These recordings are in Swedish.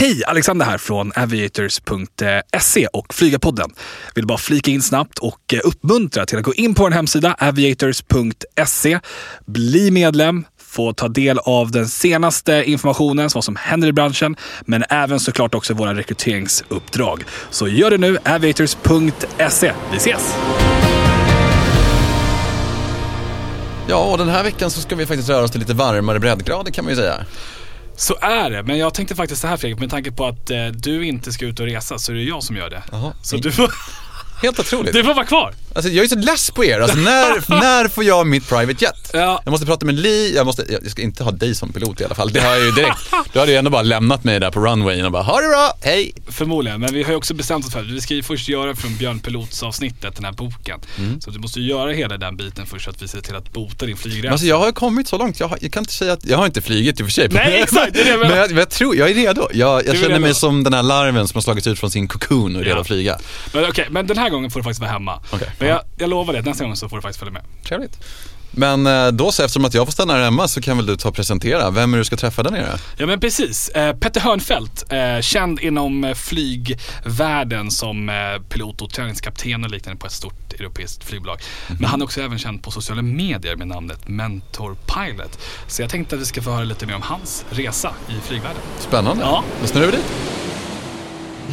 Hej! Alexander här från aviators.se och Flygarpodden. Vill bara flika in snabbt och eh, uppmuntra till att gå in på vår hemsida aviators.se. Bli medlem, få ta del av den senaste informationen, vad som händer i branschen, men även såklart också våra rekryteringsuppdrag. Så gör det nu, aviators.se. Vi ses! Ja, och den här veckan så ska vi faktiskt röra oss till lite varmare breddgrader kan man ju säga. Så är det, men jag tänkte faktiskt så här Fredrik, med tanke på att eh, du inte ska ut och resa så är det jag som gör det. Jaha. Så du får, Helt otroligt. du får vara kvar. Alltså, jag är så less på er. Alltså, när, när får jag mitt private jet? Ja. Jag måste prata med Li, jag, måste, jag ska inte ha dig som pilot i alla fall. Det har jag ju direkt. Du hade ju ändå bara lämnat mig där på runwayen och bara, ha det bra, hej. Förmodligen, men vi har ju också bestämt oss för att vi ska ju först göra från Björn Pilots avsnittet, den här boken. Mm. Så du måste ju göra hela den biten först så att vi ser till att bota din flygrädsla. Alltså, jag har kommit så långt, jag, har, jag kan inte säga att, jag har inte flygit i och för sig. Nej, exakt, det är det jag menar. men jag, men jag tror, jag är redo. Jag, jag känner mig redo. som den här larven som har slagits ut från sin kokon och är redo Ja. att flyga. Men okej, men den här gången får du faktiskt vara hemma. Okej. Men jag, jag lovar att nästa gång så får du faktiskt följa med. Trevligt. Men eh, då så, eftersom att jag får stanna här hemma så kan väl du ta och presentera, vem är det du ska träffa där nere? Ja men precis. Eh, Petter Hörnfeldt, eh, känd inom flygvärlden som pilot och träningskapten och liknande på ett stort europeiskt flygbolag. Men han är också även känd på sociala medier med namnet Mentor Pilot. Så jag tänkte att vi ska få höra lite mer om hans resa i flygvärlden. Spännande. Ja. Då snurrar vi dit.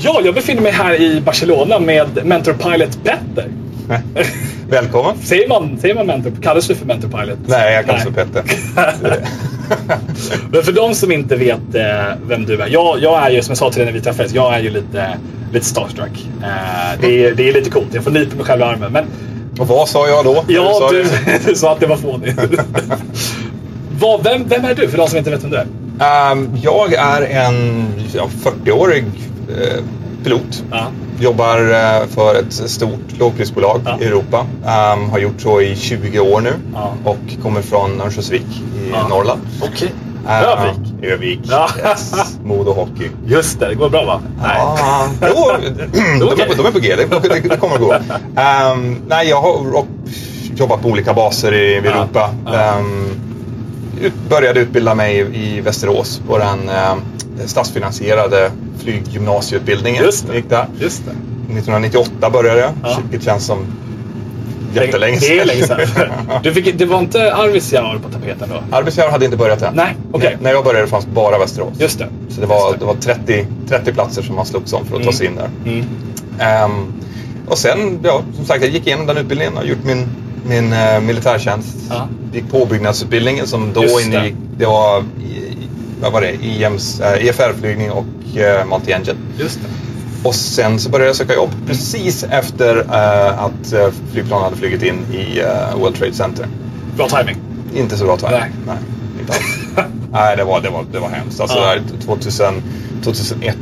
Ja, jag befinner mig här i Barcelona med Mentor Pilot Petter. Välkommen. Säger man, säger man Mentor? Kallas du för Mentor Pilot? Nej, jag kallas för Petter. Men för de som inte vet eh, vem du är. Jag, jag är ju, som jag sa till dig när vi träffades, jag är ju lite, lite starstruck. Eh, det, är, det är lite coolt. Jag får nypa mig själv i armen. Men Och vad sa jag då? ja, du, du sa att det var fånigt. Vad, vem, vem är du för de som inte vet vem du är? Ehm, jag är en ja, 40-årig eh, pilot. Ja. Jobbar eh, för ett stort lågprisbolag Ja. i Europa. Ehm, har gjort så i 20 år nu. Ja. Och kommer från Örnsköldsvik i Ja. Norrland. Okej. Ehm, Övik. Övik. Ja. Yes. Modo Hockey. Just det, det går bra va? Ja, jo, de, är på, de är på G. Det, det, kommer gå. Ehm, nej, jag har jobbat på olika baser i Europa. ut, började utbilda mig i Västerås på den um, statsfinansierade flyggymnasieutbildningen. Just det. Gick där. Just det. 1998 började jag, Ja. vilket känns som jättelänge Det är länge sedan. Du fick, det var inte Arvidsjaur på tapeten då? Arvidsjaur hade inte börjat än. Nej, okej. När jag började fanns bara Västerås. Just det. Så det var, Just det var 30, 30 platser som man slogs om för att ta sig in där. Mm. Ehm, och sen, ja, som sagt, jag gick igenom den utbildningen och gjort min, min uh, militärtjänst. Ja. Gick påbyggnadsutbildningen som då det. ingick, det var, vad var det, IMs, uh, EFR-flygning och uh, multi-engine. Just det. Och sen så började jag söka jobb precis efter eh, att uh, flygplan hade flugit in i uh, World Trade Center. Bra timing. Inte så bra timing. Nej. Nej, inte alls. Nej, det var, det var, det var hemskt. Alltså, där 2000, 2001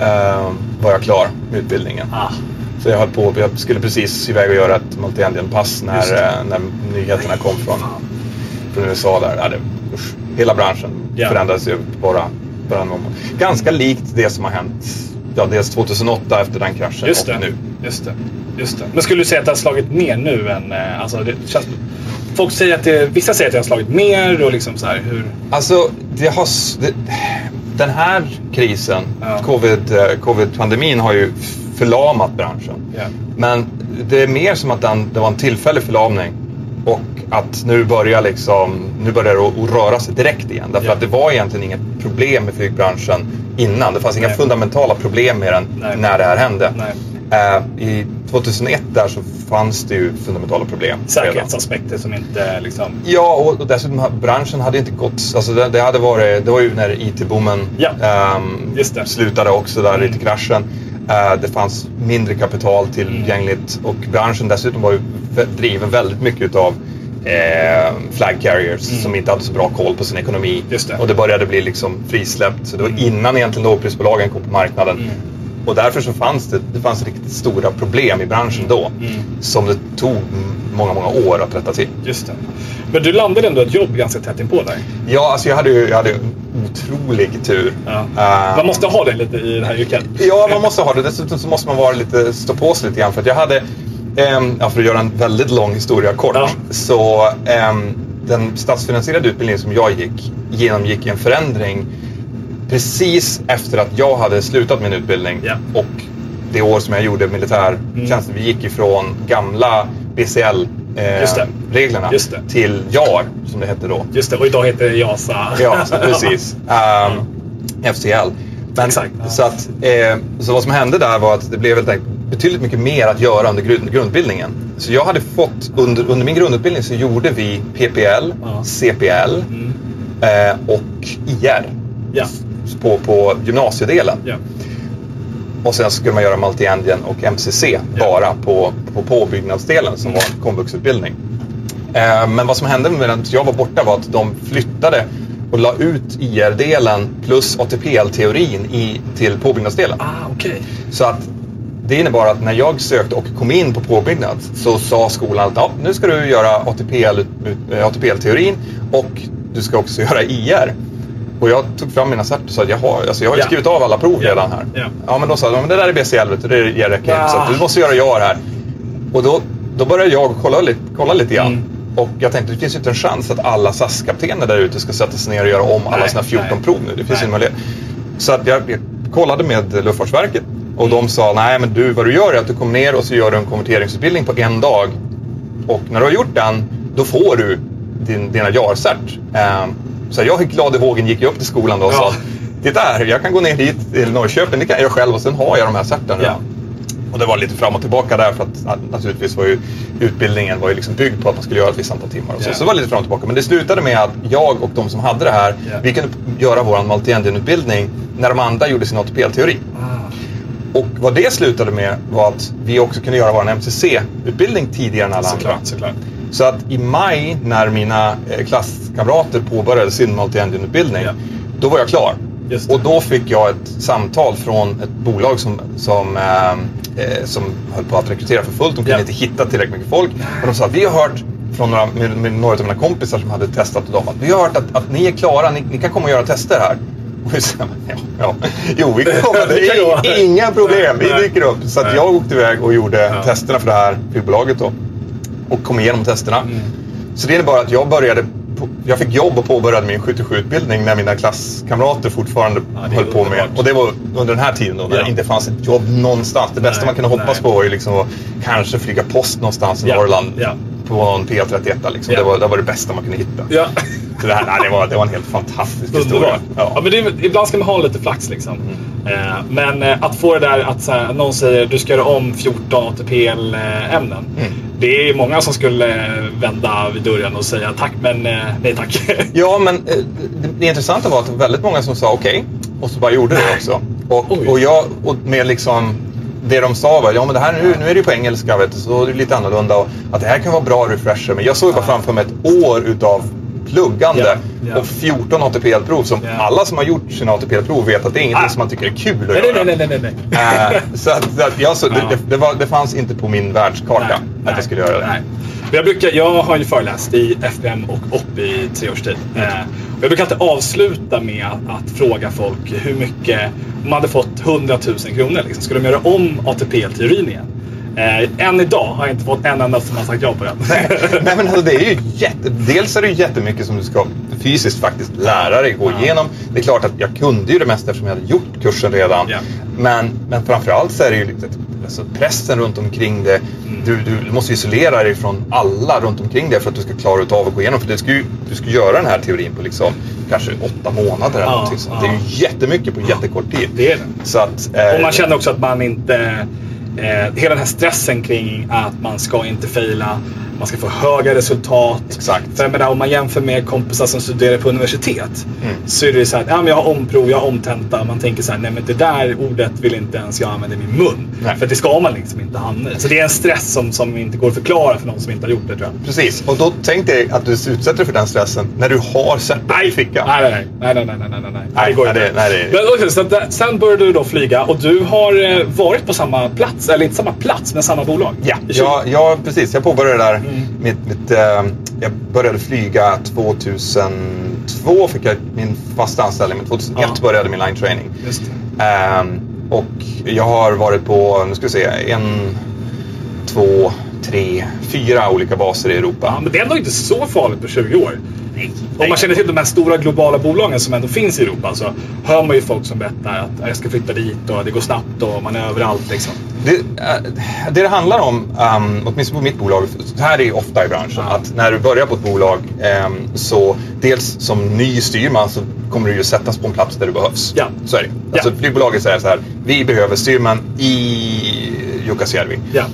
eh, var jag klar med utbildningen. Ah. Så jag höll på, jag skulle precis iväg och göra ett multi-engine-pass när, eh, när nyheterna kom från, från USA. Där. Ja, det, usch, hela branschen Ja. förändrades ju bara, bara någon Ganska likt det som har hänt ja, dels 2008 efter den kraschen Just och nu. Just det. Just det. Men skulle du säga att det har slagit mer nu än... eh, Alltså det känns, folk säger att det, vissa säger att det har slagit mer och liksom så här hur... Alltså, det har, det, den här krisen, Ja. covid, eh, covid-pandemin har ju förlamat branschen. Ja. Men det är mer som att den, det var en tillfällig förlamning och att nu börjar, liksom, nu börjar det röra sig direkt igen. Därför Ja. att det var egentligen inget problem med flygbranschen innan. Det fanns inga Nej. fundamentala problem med den Nej. när det här hände. Eh, I 2001 där så fanns det ju fundamentala problem. redan. Säkerhetsaspekter som inte liksom... Ja, och, och dessutom branschen hade inte gått... Alltså det, det, hade varit, det var ju när IT-boomen just det. slutade också där, Mm. IT-kraschen. Eh, det fanns mindre kapital tillgängligt och branschen dessutom var ju driven väldigt mycket utav eh, flag carriers som inte hade så bra koll på sin ekonomi. Mm. Det. Och det började bli liksom frisläppt. Så det var Mm. innan egentligen lågprisbolagen kom på marknaden. Mm. Och därför så fanns det, det fanns riktigt stora problem i branschen då. Mm. Som det tog många, många år att rätta till. Just det. Men du landade ändå ett jobb ganska tätt inpå där. Ja, alltså jag hade ju jag hade otrolig tur. Ja. Eh, Man måste ha det lite i det här yrket. Ja, man måste ha det. Dessutom så måste man vara lite, stå på sig lite grann. För att jag hade, ja, för att göra en väldigt lång historia kort, Ja. så ehm, den statsfinansierade utbildningen som jag gick genomgick en förändring precis efter att jag hade slutat min utbildning Ja. och det år som jag gjorde militärtjänsten. Vi gick ifrån gamla Just det. BCL-reglerna Just det. till JAR, som det hette då. Just det, och idag heter det JASA. Ja, så precis. Um, FCL. Men, Exakt, så, att, eh, så vad som hände där var att det blev helt enkelt betydligt mycket mer att göra under grund, grundutbildningen. Så jag hade fått, under, under min grundutbildning så gjorde vi PPL, Ja. CPL Mm. eh, och IR Ja. på, på gymnasiedelen. ja. Och sen skulle man göra Multi-Engine och MCC bara på, på påbyggnadsdelen som var en komvuxutbildning. Eh, men vad som hände medan jag var borta var att de flyttade och la ut IR-delen plus ATPL-teorin i, till påbyggnadsdelen. Ah, okej. Så att det innebar att när jag sökte och kom in på påbyggnad så sa skolan att ja, nu ska du göra ATPL, eh, ATPL-teorin och du ska också göra IR. Och jag tog fram mina cert och sa att jag har, alltså jag har ju Ja. skrivit av alla prov Ja. redan här. Ja. Ja, men då sa de, men det där är BCL, det räcker inte. Så Ah. att du måste göra JAR här. Och då, då började jag kolla lite, kolla lite grann. Mm. Och jag tänkte, det finns ju inte en chans att alla SAS-kaptener där ute ska sätta sig ner och göra om alla Nej, sina 14 nej. prov nu. Det finns Nej. ingen möjlighet. Så att jag, jag kollade med Luftfartsverket och Mm. de sa, nej men du, vad du gör är att du kommer ner och så gör du en konverteringsutbildning på en dag. Och när du har gjort den, då får du din, dina JAR-cert. Ehm, så jag är glad i hågen gick jag upp till skolan då och Ja. sa, titta här, jag kan gå ner hit till Norrköping, det kan jag själv och sen har jag de här certen Ja. Och det var lite fram och tillbaka där för att na- naturligtvis var ju utbildningen var ju liksom byggd på att man skulle göra ett visst antal timmar. Och så. Ja. så det var lite fram och tillbaka. Men det slutade med att jag och de som hade det här, Ja. vi kunde göra vår multi-engine-utbildning när de andra gjorde sin ATPL-teori. Ah, Och vad det slutade med var att vi också kunde göra vår MCC-utbildning tidigare än alla andra. såklart, såklart. Så att i maj när mina eh, klasskamrater påbörjade sin multi-engine-utbildning, Ja. då var jag klar. Och då fick jag ett samtal från ett bolag som, som, eh, eh, som höll på att rekrytera för fullt. De kunde Ja. inte hitta tillräckligt mycket folk. Och de sa att vi har hört från några, med, med några av mina kompisar som hade testat dem att vi har hört att, att ni är klara, ni, ni kan komma och göra tester här. Ja. Jo, vi kan komma. Är inga problem. Vi dyker upp. Så att jag åkte iväg och gjorde Ja. testerna för det här flygbolaget då. Och kom igenom testerna. Mm. Så det innebar att jag började jag fick jobb och påbörjade min 77-utbildning när mina klasskamrater fortfarande Ja, är höll på med. Och det var under den här tiden då när Ja. det inte fanns ett jobb någonstans. Det bästa Nej, man kunde hoppas nej. på var ju liksom att kanske flyga post någonstans i Ja, Norrland ja. På en P31. Liksom. Ja. Det, var, det var det bästa man kunde hitta. Ja. Så det, här, nej, det, var, det var en helt fantastisk historia. Ja. Ja. men det ibland ska man ha lite flax liksom. Eh, men eh, att få det där att så här, någon säger du ska göra om 14 ATPL-ämnen. Mm. Det är många som skulle vända vid dörren och säga tack men eh, nej tack. Ja, men eh, det, det intressanta var att det var väldigt många som sa okej och så bara gjorde det också. Och, och jag, och med liksom det de sa var, ja men det här nu, nu är det ju på engelska vet du, så det är lite annorlunda och att det här kan vara bra refresher. Men jag såg bara framför mig ett år utav pluggande Ja, ja. och 14 ATPL-prov som Ja. alla som har gjort sina ATPL-prov vet att det är ingenting Ah. som man tycker är kul att nej, göra. nej, nej, nej, nej, nej. Så att, så att jag, så, Ja. det, det, var, det fanns inte på min världskarta att jag skulle göra det. Jag, brukar, jag har ju föreläst i FBM och OP i tre års tid. Mm. Eh, och jag brukar alltid avsluta med att, att fråga folk hur mycket, om man hade fått 100 000 kronor, liksom, skulle de göra om ATP-teorin igen? Eh, än idag har jag inte fått en enda som har sagt ja på den. Nej men alltså det är ju jätte, dels är det ju jättemycket som du ska fysiskt faktiskt lära dig gå Ja. igenom. Det är klart att jag kunde ju det mesta eftersom jag hade gjort kursen redan. Ja. Men, men framförallt så är det ju lite, alltså pressen runt omkring det. Du, du måste isolera dig från alla runt omkring dig för att du ska klara av att gå igenom. För det ska ju, du ska göra den här teorin på liksom kanske åtta månader eller Ja, någonting sånt. Det är ja. ju jättemycket på jättekort tid. Det är det. Så att, eh, Och man känner också att man inte... Eh, hela den här stressen kring att man ska inte fejla, man ska få höga resultat. Exakt. För menar, om man jämför med kompisar som studerar på universitet mm. så är det så här, ja, men jag har omprov, jag har omtenta. Man tänker så här, nej men det där ordet vill inte ens jag använda i min mun. Nej. För det ska man liksom inte hamna i. Så det är en stress som, som inte går att förklara för någon som inte har gjort det tror jag. Precis, och då tänkte jag att du utsätter dig för den stressen när du har certifikatet i fickan. Nej, nej, nej. nej, nej, nej, nej, nej, nej. nej det går nej, inte. Nej, nej. Men, okay, så där, eh, sen börjar du då flyga och du har eh, varit på samma plats, eller inte samma plats, men samma bolag. Ja, jag, jag, precis. Jag påbörjade där Mm. Mitt, mitt, eh, jag började flyga 2002, fick jag min fasta anställning. Men 2001 Ja. började min line training. Ehm, och jag har varit på, nu ska vi se, en, två, tre, fyra olika baser i Europa. Ja, men det är ändå inte så farligt på 20 år. Om man känner till de här stora globala bolagen som ändå finns i Europa så hör man ju folk som berättar att "Ja, jag ska flytta dit och det går snabbt och man är överallt. Liksom. Det, eh, det det handlar om, um, åtminstone på mitt bolag, så här är ju ofta i branschen, Ja. att när du börjar på ett bolag ehm, så dels som ny styrman så kommer du ju sättas på en plats där du behövs. Ja. Så är det. Alltså Ja. flygbolaget säger så här, vi behöver styrman i Jukkasjärvi. Ja.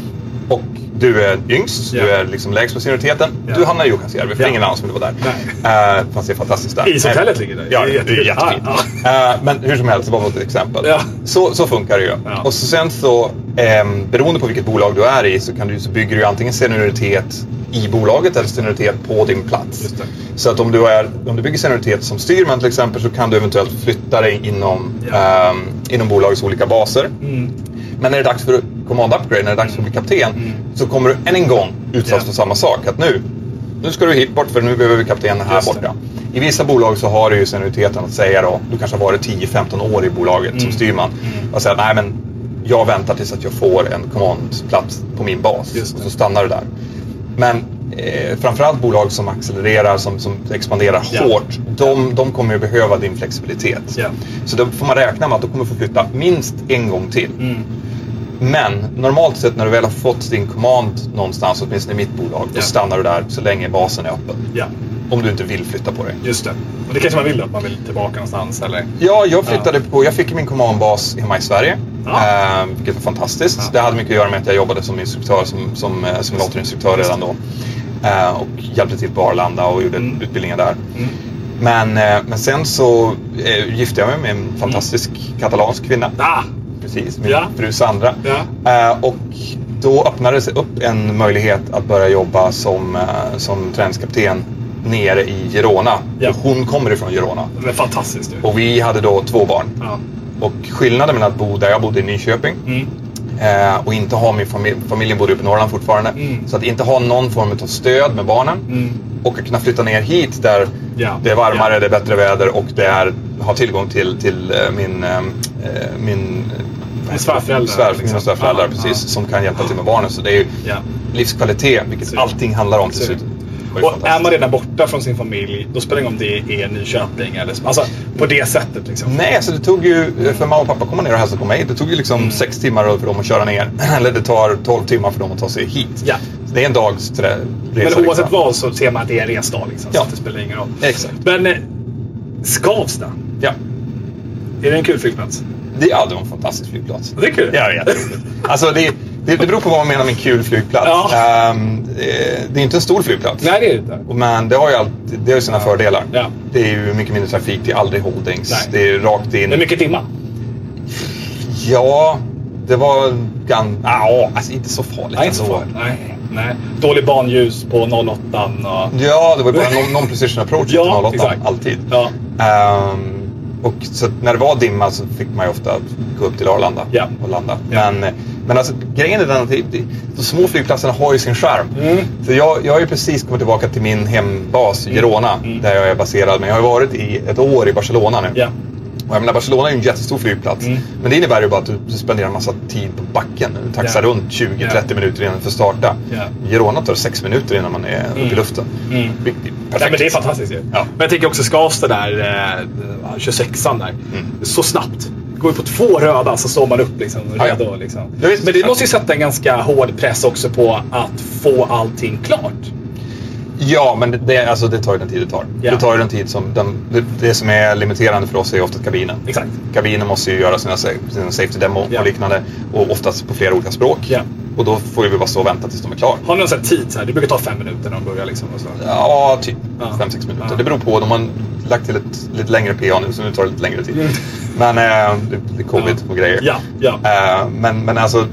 Och du är yngst, Ja. du är liksom lägst på senioriteteten. Ja. Du hamnar i Jukkasjärvi, för Ja. ingen annan som vill vara där. Nej. Uh, fast det är fantastiskt där. Ishotellet ligger där. Ja, Det är jättefint. Ja, Eh, men hur som helst, det var ett exempel. Ja. Så, så funkar det ju. Ja. Och så sen så, ehm, beroende på vilket bolag du är i, så, kan du, så bygger du antingen senioritet i bolaget eller senioritet på din plats. Så att om du, är, om du bygger senioritet som styrman till exempel så kan du eventuellt flytta dig inom, ehm, inom bolagets olika baser. Mm. Men när det är dags för command upgrade, när det är dags för att bli kapten, så kommer du än en gång utsättas Mm. Ja. för samma sak. Att nu, nu ska du hit bort för nu behöver vi kaptenen här Just det. borta. I vissa bolag så har du ju senioriteten att säga då, du kanske har varit 10-15 år i bolaget Mm. som styrman. Och säga nej men jag väntar tills att jag får en commandplats på min bas. Det. Och så stannar du där. Men eh, framförallt bolag som accelererar, som, som expanderar Ja. hårt, de, de kommer ju behöva din flexibilitet. Ja. Så då får man räkna med att du kommer få flytta minst en gång till. Mm. Men normalt sett när du väl har fått din command någonstans, åtminstone i mitt bolag, då Ja. stannar du där så länge basen är öppen. Ja, Om du inte vill flytta på dig. just det. Och det kanske man vill att man vill tillbaka någonstans eller? Ja, jag flyttade på, jag fick min commandbas hemma i Sverige. Ja. Eh, vilket var fantastiskt. Ja. Det hade mycket att göra med att jag jobbade som instruktör, som, som eh, simulatorinstruktör redan då. Eh, och hjälpte till på Arlanda och gjorde Mm. utbildningar där. Mm. Men, men sen så gifte jag mig med en fantastisk katalansk kvinna. Ah, Precis, min Ja. fru Sandra. Ja. Eh, och då öppnade sig upp en möjlighet att börja jobba som, eh, som träningskapten nere i Girona. Ja. Hon kommer ifrån Girona. det är fantastiskt ju. Och vi hade då två barn. Ja. Och skillnaden mellan att bo där jag bodde i Nyköping Mm. eh, och inte ha min familj, familjen bodde uppe i Norrland fortfarande. Mm. Så att inte ha någon form av stöd med barnen Mm. och att kunna flytta ner hit där Ja. det är varmare, det är bättre väder och det är, har tillgång till, till eh, min, eh, min Min svärföräldrar, svär, liksom. mina svärföräldrar Ja, precis, ja. som kan hjälpa till med barnen. Så det är ju Ja. livskvalitet, vilket Så- allting handlar om till slut. Och är man redan borta från sin familj, då spelar det ingen om det är Nyköping eller alltså på det sättet liksom. Nej, alltså det tog ju, för mamma och pappa komma ner och hälsa på mig, det tog ju liksom Mm. sex timmar för dem att köra ner. Eller det tar 12 timmar för dem att ta sig hit. Ja. Så det är en dags resa. Men oavsett liksom. vad så ser man att det är en resdag liksom. Ja. Så det spelar ingen roll. Exakt. Men eh, Skavsta, Ja. är det en kul flygplats? Det, ja, det var en fantastisk flygplats. Det är kul. Ja, jätteroligt. Alltså det, det, det beror på vad man menar med en kul flygplats. Ja. Ehm, det, det är inte en stor flygplats. Nej, det är det inte. Men det har ju, alltid, det har ju sina Ja. fördelar. Ja. Det är ju mycket mindre trafik, det är aldrig holdings. Nej. Det är rakt in. Det är mycket dimma. Ja, det var gan... Ja, alltså inte så farligt Nej, inte så farligt. Nej, nej. Dålig banljus på 08 och... Ja, det var bara non- non-precision approach Ja, till 08, exakt. alltid. Ja. Ehm, och så när det var dimma så fick man ju ofta gå upp till Arlanda Ja. och landa. Ja. Men, men alltså, grejen är den att de små flygplatserna har ju sin charm. Mm. Så jag, jag har ju precis kommit tillbaka till min hembas Girona, Mm. där jag är baserad. Men jag har ju varit i ett år i Barcelona nu. Ja. Och jag menar, Barcelona är ju en jättestor flygplats. Mm. Men det innebär ju bara att du spenderar en massa tid på backen. Du taxar Ja. runt 20-30 Ja. minuter innan du får starta. Ja. Girona tar 6 minuter innan man är uppe i Mm. luften. Mm. Det är Nej, Perfekt. men det är fantastiskt ju. Ja. Men jag tänker också Skavsta där, eh, 26an där. Mm. Så snabbt. Går ju på två röda så står man upp liksom. Ja. Redo, liksom. Men det måste ju sätta en ganska hård press också på att få allting klart. Ja, men det, alltså, det tar ju den tid det tar. Ja. Det tar ju den tid som... Den, det, det som är limiterande för oss är ofta kabinen. Exakt. Kabinen måste ju göra sina, sina safety demo Ja. och liknande. Och oftast på flera olika språk. Ja. Och då får vi bara stå och vänta tills de är klara. Har ni någon sån tid? Så här, det brukar ta fem minuter när de börjar liksom. Och så. Ja, typ Ja. 5-6 minuter. Ja. Det beror på. De har lagt till ett lite längre PA nu, så nu tar det lite längre tid. Mm. Men eh, det, är covid och grejer. Ja, ja. Eh, men, men alltså,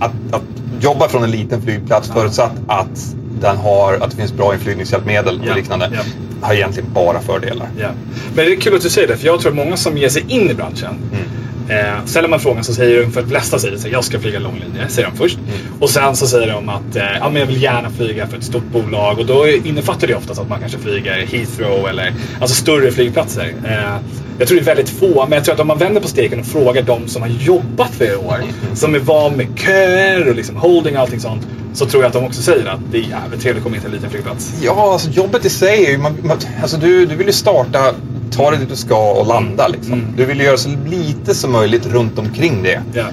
att, att jobba från en liten flygplats Ja. förutsatt att, den har, att det finns bra inflygningshjälpmedel Ja, och liknande ja. har egentligen bara fördelar. Ja. Men det är kul att du säger det, för jag tror att många som ger sig in i branschen, Mm. Eh, ställer man frågan så säger de, för de flesta säger här, jag ska flyga långlinje, säger de först. Och sen så säger de att eh, ja, men jag vill gärna flyga för ett stort bolag. Och då innefattar det oftast att man kanske flyger Heathrow eller alltså större flygplatser. Eh, jag tror det är väldigt få, men jag tror att om man vänder på steken och frågar de som har jobbat flera år, som är van med köer och liksom holding och allting sånt, så tror jag att de också säger att det är jävligt trevligt att komma in till en liten flygplats. Ja, alltså jobbet i sig är ju... Man, man, alltså du, du vill ju starta, ta dig dit du ska och landa liksom. Mm. Du vill göra så lite som möjligt runt omkring det. Ja.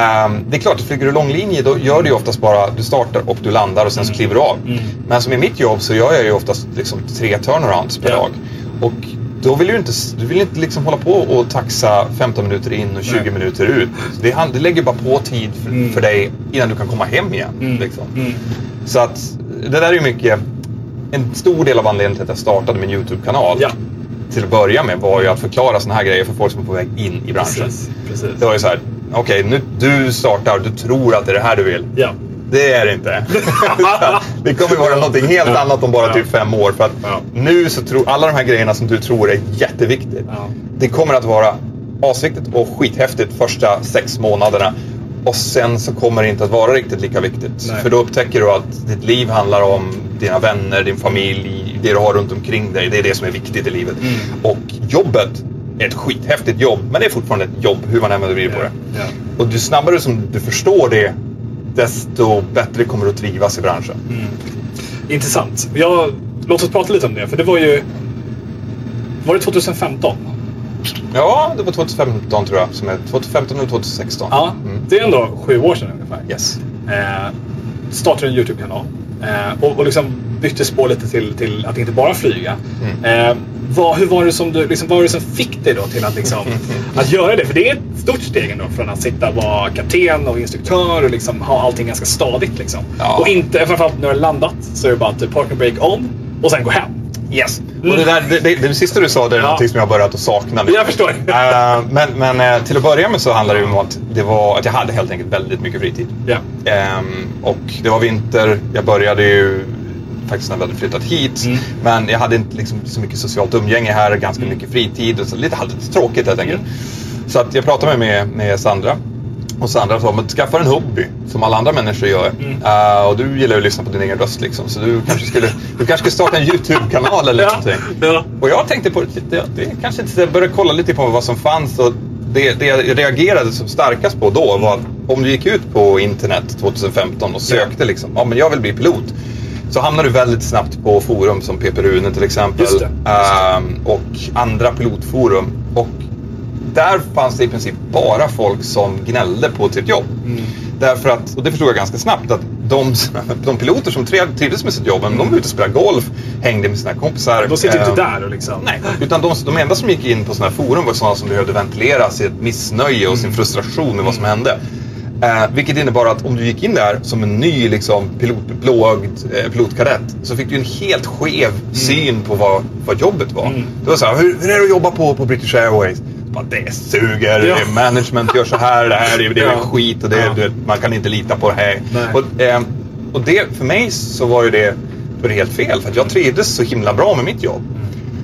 Ehm, det är klart, att flyger du långlinje då gör du ju oftast bara, du startar och du landar och sen så kliver du av. Mm. Men som i mitt jobb så gör jag ju oftast liksom tre turnarounds per Ja. dag. Och då vill du inte, du vill inte liksom hålla på och taxa 15 minuter in och 20 Nej. minuter ut. Det, det lägger bara på tid för, Mm. för dig innan du kan komma hem igen. Mm. Liksom. Mm. Så att det där är ju mycket, en stor del av anledningen till att jag startade min YouTube-kanal Ja. Till att börja med var ju att förklara sådana här grejer för folk som är på väg in i branschen. Precis. Precis. Det var ju så här, okej, nu du startar, du tror att det är det här du vill. Ja. Det är det inte. det kommer vara någonting helt Ja. annat om bara Ja. typ fem år. För att Ja. nu så tror alla de här grejerna som du tror är jätteviktigt. Det kommer att vara asviktigt och skithäftigt första sex månaderna. Och sen så kommer det inte att vara riktigt lika viktigt. Nej. För då upptäcker du att ditt liv handlar om dina vänner, din familj, det du har runt omkring dig. Det är det som är viktigt i livet. Mm. Och jobbet är ett skithäftigt jobb, men det är fortfarande ett jobb hur man än vrider på det. Ja. Och ju snabbare som du förstår det, desto bättre kommer du att trivas i branschen. Mm. Intressant. Jag, låt oss prata lite om det. För det var ju... Var det 2015? Ja, det var 2015 tror jag. Som är 2015 eller 2016. Ja. Mm. Det är ändå sju år sedan ungefär. Yes. Eh, startade en YouTube-kanal. Eh, och, och liksom bytte spår lite till, till att inte bara flyga. Mm. Eh, vad, hur var det som, du, liksom, vad var det som fick dig då till att, liksom, att göra det? För det är ett stort steg ändå från att sitta och vara kapten och instruktör och liksom ha allting ganska stadigt. Liksom. Ja. Och inte, framförallt när du har landat, så är det bara att partner break on och sen gå hem. Yes. Och det, där, det, det, det sista du sa, det är Ja. någonting som jag har börjat att sakna nu. Jag förstår. Eh, men men eh, till att börja med så handlar det om att, det var, att jag hade helt enkelt väldigt mycket fritid. Ja. Ehm, och det var vinter. Jag började ju faktiskt när vi hade flyttat hit. Mm. Men jag hade inte liksom så mycket socialt umgänge här, ganska Mm. mycket fritid och så lite, hade lite tråkigt helt enkelt. Så att jag pratade med, med Sandra. Och Sandra sa, men skaffa en hobby som alla andra människor gör. Mm. Eh, och du gillar ju att lyssna på din egen röst liksom. Så du kanske skulle, du kanske skulle starta en YouTube-kanal eller Ja. någonting. Ja. Och jag tänkte på det, det kanske inte, jag började kolla lite på vad som fanns. Och det, det jag reagerade som starkast på då var att om du gick ut på internet 2015 och sökte liksom, ja men jag vill bli pilot. Så hamnar du väldigt snabbt på forum som PP Rune till exempel. Just det, just det. Ehm, och andra pilotforum. Och där fanns det i princip bara folk som gnällde på sitt jobb. Mm. Därför att, och det förstod jag ganska snabbt, att de, de piloter som triv- trivdes med sitt jobb, men de var ute och spelade golf, hängde med sina kompisar. De sitter inte Ehm, där och liksom... Nej, utan de, de enda som gick in på sådana här forum var sådana som behövde ventilera sitt missnöje och sin frustration med vad som hände. Eh, vilket innebar att om du gick in där som en ny liksom, pilot, blåögd eh, pilotkadett så fick du en helt skev syn på vad, vad jobbet var. Mm. Det Det var så här, hur, hur är det att jobba på, på British Airways? Bara, det suger, Ja. management gör så här, det här är, det är skit och det, Ja. det, man kan inte lita på det här. Och, eh, och det, för mig så var ju det, var det helt fel för jag trivdes så himla bra med mitt jobb.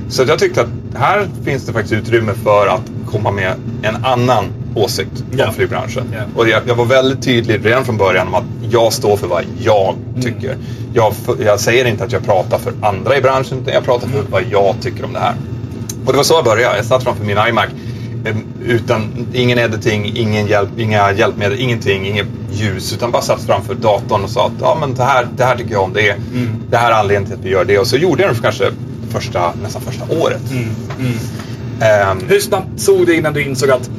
Så att jag tyckte att här finns det faktiskt utrymme för att komma med en annan åsikt om flygbranschen. Ja. Och jag, jag var väldigt tydlig redan från början om att jag står för vad jag tycker. Jag, f- jag säger inte att jag pratar för andra i branschen, utan jag pratar för vad jag tycker om det här. Och det var så jag började. Jag satt framför min iMac eh, utan ingen editing, ingen hjälp, inga hjälpmedel, ingenting, inget ljus. Utan bara satt framför datorn och sa att ja, men det, här, det här tycker jag om. Det, är- det här är anledningen till att vi gör det. Och så gjorde jag det för kanske första, nästan första året. Mm. Mm. Ehm, Hur snabbt såg du innan du insåg att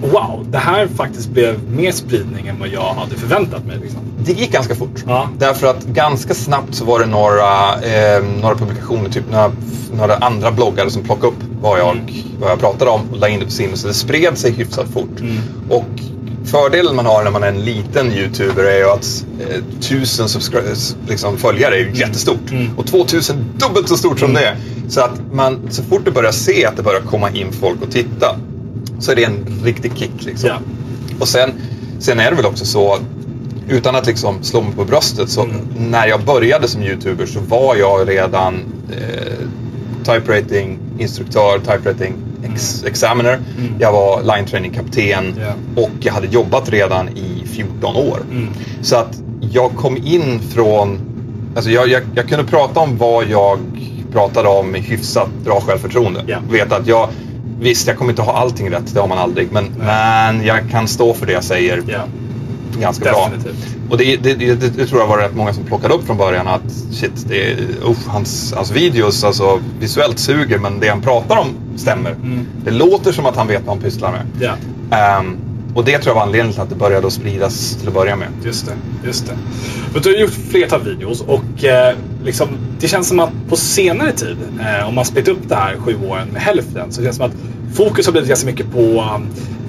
wow, det här faktiskt blev mer spridning än vad jag hade förväntat mig? Liksom. Det gick ganska fort. Ja. Därför att ganska snabbt så var det några, eh, några publikationer, typ några, några andra bloggare som plockade upp vad jag, Mm. vad jag pratade om och la in det på sin. Så det spred sig hyfsat fort. Mm. Och fördelen man har när man är en liten YouTuber är ju att eh, tusen liksom, följare är ju jättestort. Mm. Och 2000 dubbelt så stort som det. Så att man, så fort du börjar se att det börjar komma in folk och titta så är det en riktig kick. Liksom. Ja. Och sen, sen är det väl också så, utan att liksom slå mig på bröstet, så Mm. när jag började som YouTuber så var jag redan eh, typewriting instruktör, typewriting ex examiner, jag var line training kapten Ja. och jag hade jobbat redan i 14 år. Mm. Så att jag kom in från, alltså jag, jag, jag kunde prata om vad jag pratade om med hyfsat bra självförtroende. Ja. Veta att jag, visst jag kommer inte ha allting rätt, det har man aldrig, men, men jag kan stå för det jag säger Ja. ganska Definitivt. bra. Och det, det, det, det, tror jag var rätt många som plockade upp från början att shit, det, är- hans, hans videos alltså, visuellt suger men det han pratar om stämmer. Mm. Det låter som att han vet vad han pysslar med. Ja. Ehm, och det tror jag var anledningen till att det började att spridas till att börja med. Just det, just det. Men du har gjort flertal videos och eh, liksom, det känns som att på senare tid, eh, om man splitt upp det här sju åren med hälften, så känns det som att fokus har blivit ganska mycket på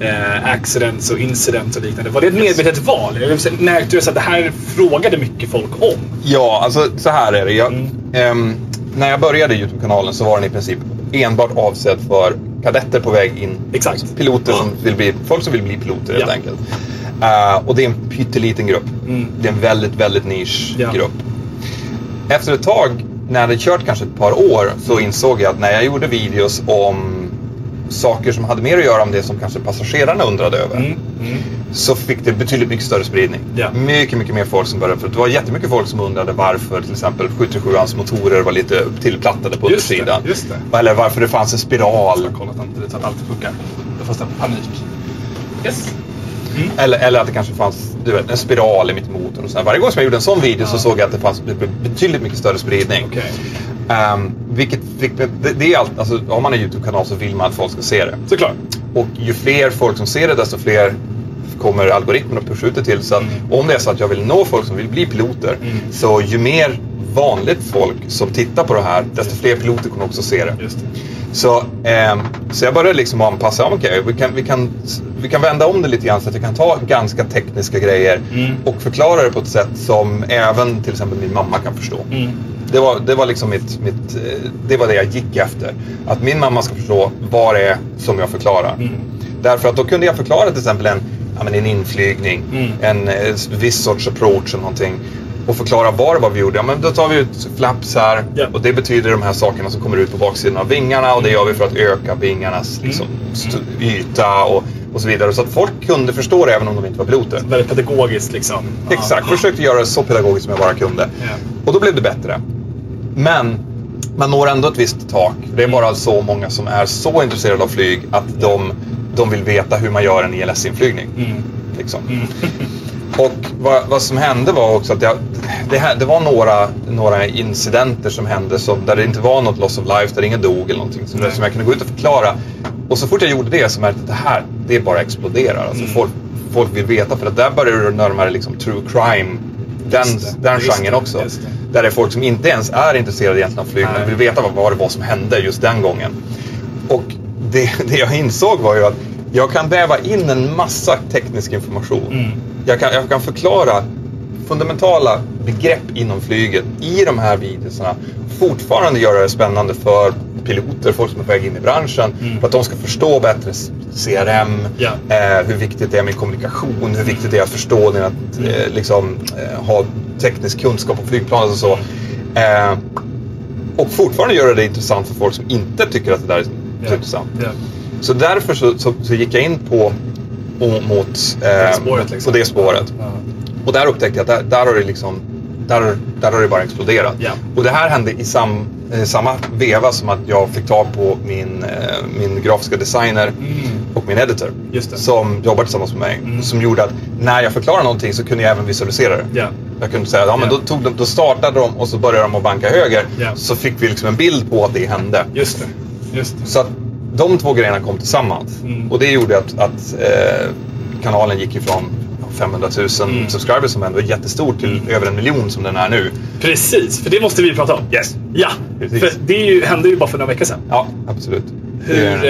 eh, accidents och incidents och liknande. Var det ett medvetet val? Eller märkte du att det här frågade mycket folk om? Ja, alltså så här är det. Jag, Mm. ehm, när jag började Youtube-kanalen så var den i princip enbart avsedd för kadetter på väg in. Exakt. Piloter som vill bli, folk som vill bli piloter helt Ja. enkelt. Eh, och det är en pytteliten grupp. Mm. Det är en väldigt, väldigt nisch Ja. grupp. Efter ett tag, när jag hade kört kanske ett par år, så insåg jag att när jag gjorde videos om saker som hade mer att göra med det som kanske passagerarna undrade över. Mm. Mm. Så fick det betydligt mycket större spridning. Ja. Mycket, mycket mer folk som började. För det var jättemycket folk som undrade varför till exempel 737ans motorer var lite tillplattade på Just det, undersidan. just det. Eller varför det fanns en spiral. Jag kollat inte så att allt funkar. Jag får nästan panik. Yes. Eller, eller att det kanske fanns du vet, en spiral i mitt motor. Och så här. Varje gång som jag gjorde en sån video så såg jag att det fanns be- be- betydligt mycket större spridning. Okej. Ehm, vilket fick, det, det är allt, alltså, har man en YouTube-kanal så vill man att folk ska se det. Såklart. Och ju fler folk som ser det desto fler kommer algoritmen att pusha ut det till. Så att om det är så att jag vill nå folk som vill bli piloter Mm. så ju mer vanligt folk som tittar på det här desto fler piloter kommer också se det. Just det. Så, ehm, så jag började liksom anpassa, okej vi, kan, vi, kan, vi kan vända om det lite grann så att jag kan ta ganska tekniska grejer Mm. och förklara det på ett sätt som även till exempel min mamma kan förstå. Mm. Det var, det var liksom mitt, mitt, eh, det var det jag gick efter. Att min mamma ska förstå vad det är som jag förklarar. Mm. Därför att då kunde jag förklara till exempel en, ja, men en inflygning, Mm. en eh, viss sorts approach eller någonting. Och förklara vad det var vi gjorde. Ja, men då tar vi ut flaps här Ja. och det betyder de här sakerna som kommer ut på baksidan av vingarna och det gör vi för att öka vingarnas liksom, st- yta och, och så vidare. Så att folk kunde förstå det även om de inte var piloter. Väldigt pedagogiskt liksom. Exakt, Ja. försökte göra det så pedagogiskt som jag bara kunde. Ja. Och då blev det bättre. Men man når ändå ett visst tak. Det är bara så många som är så intresserade av flyg att de, de vill veta hur man gör en ILS-inflygning. Mm. Liksom. Och vad, vad som hände var också att jag, det, här, det var några, några incidenter som hände som, där det inte var något loss of life, där ingen dog eller någonting. Som, som jag kunde gå ut och förklara. Och så fort jag gjorde det så märkte jag att det här, det bara exploderar. Alltså Mm. folk, folk vill veta för att där börjar du närmare liksom true crime. Den, det, den genren det, också. det. Där det är folk som inte ens är intresserade egentligen av flyg Nej. men vill veta vad, vad det var som hände just den gången. Och det, det jag insåg var ju att jag kan väva in en massa teknisk information. Mm. Jag, kan, jag kan förklara fundamentala begrepp inom flyget i de här videorna. Fortfarande göra det spännande för piloter, folk som är på väg in i branschen. Mm. För att de ska förstå bättre CRM, Ja. eh, hur viktigt det är med kommunikation, hur viktigt det är att förstå det, att eh, liksom, eh, ha teknisk kunskap om flygplanet och så. Eh, och fortfarande göra det intressant för folk som inte tycker att det där är Ja. intressant. Ja. Så därför så, så, så gick jag in på och, mot eh, Det spåret liksom. på det spåret. Ja. Och där upptäckte jag att där, där har det liksom där, där har det bara exploderat. Och det här hände i sam, eh, samma veva som att jag fick tag på min, eh, min grafiska designer Mm. och min editor. Som jobbar tillsammans med mig. Mm. Som gjorde att när jag förklarade någonting så kunde jag även visualisera det. Ja. Jag kunde säga, ja men Ja. då, tog de, då startade de och så började de att banka höger. Ja. Så fick vi liksom en bild på att det hände. Just det. Just det. Så att de två grejerna kom tillsammans. Mm. Och det gjorde att, att eh, kanalen gick ifrån 500 000 Mm. subscribers som ändå är jättestor till över en miljon som den är nu. Precis, för det måste vi prata om. Yes. Ja, Precis. för det ju, hände ju bara för några veckor sedan. Ja, absolut. Hur,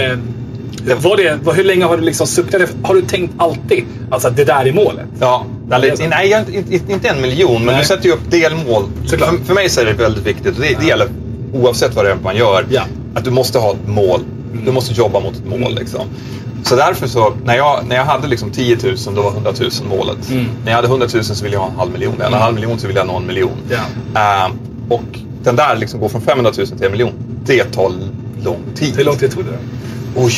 Eh, var det, vad- hur länge har du liksom suktat? Har du tänkt alltid alltså, att det där är målet? Ja, Ja, det är eller, så. nej, jag, inte, inte en miljon, men Nej. du sätter ju upp delmål. Såklart. För, för mig så är det väldigt viktigt, det, det gäller oavsett vad det är man gör, Ja. att du måste ha ett mål. Du måste jobba mot ett mål. Liksom. Så därför så, när jag, när jag hade liksom 10 000, då var 100 000 målet. Mm. När jag hade 100 000 så ville jag ha en halv miljon. När jag hade en halv miljon så ville jag nå en miljon. Ja. Eh, och den där liksom går från 500 000 till en miljon, det tar lång tid. Hur lång tid tog det? Oj,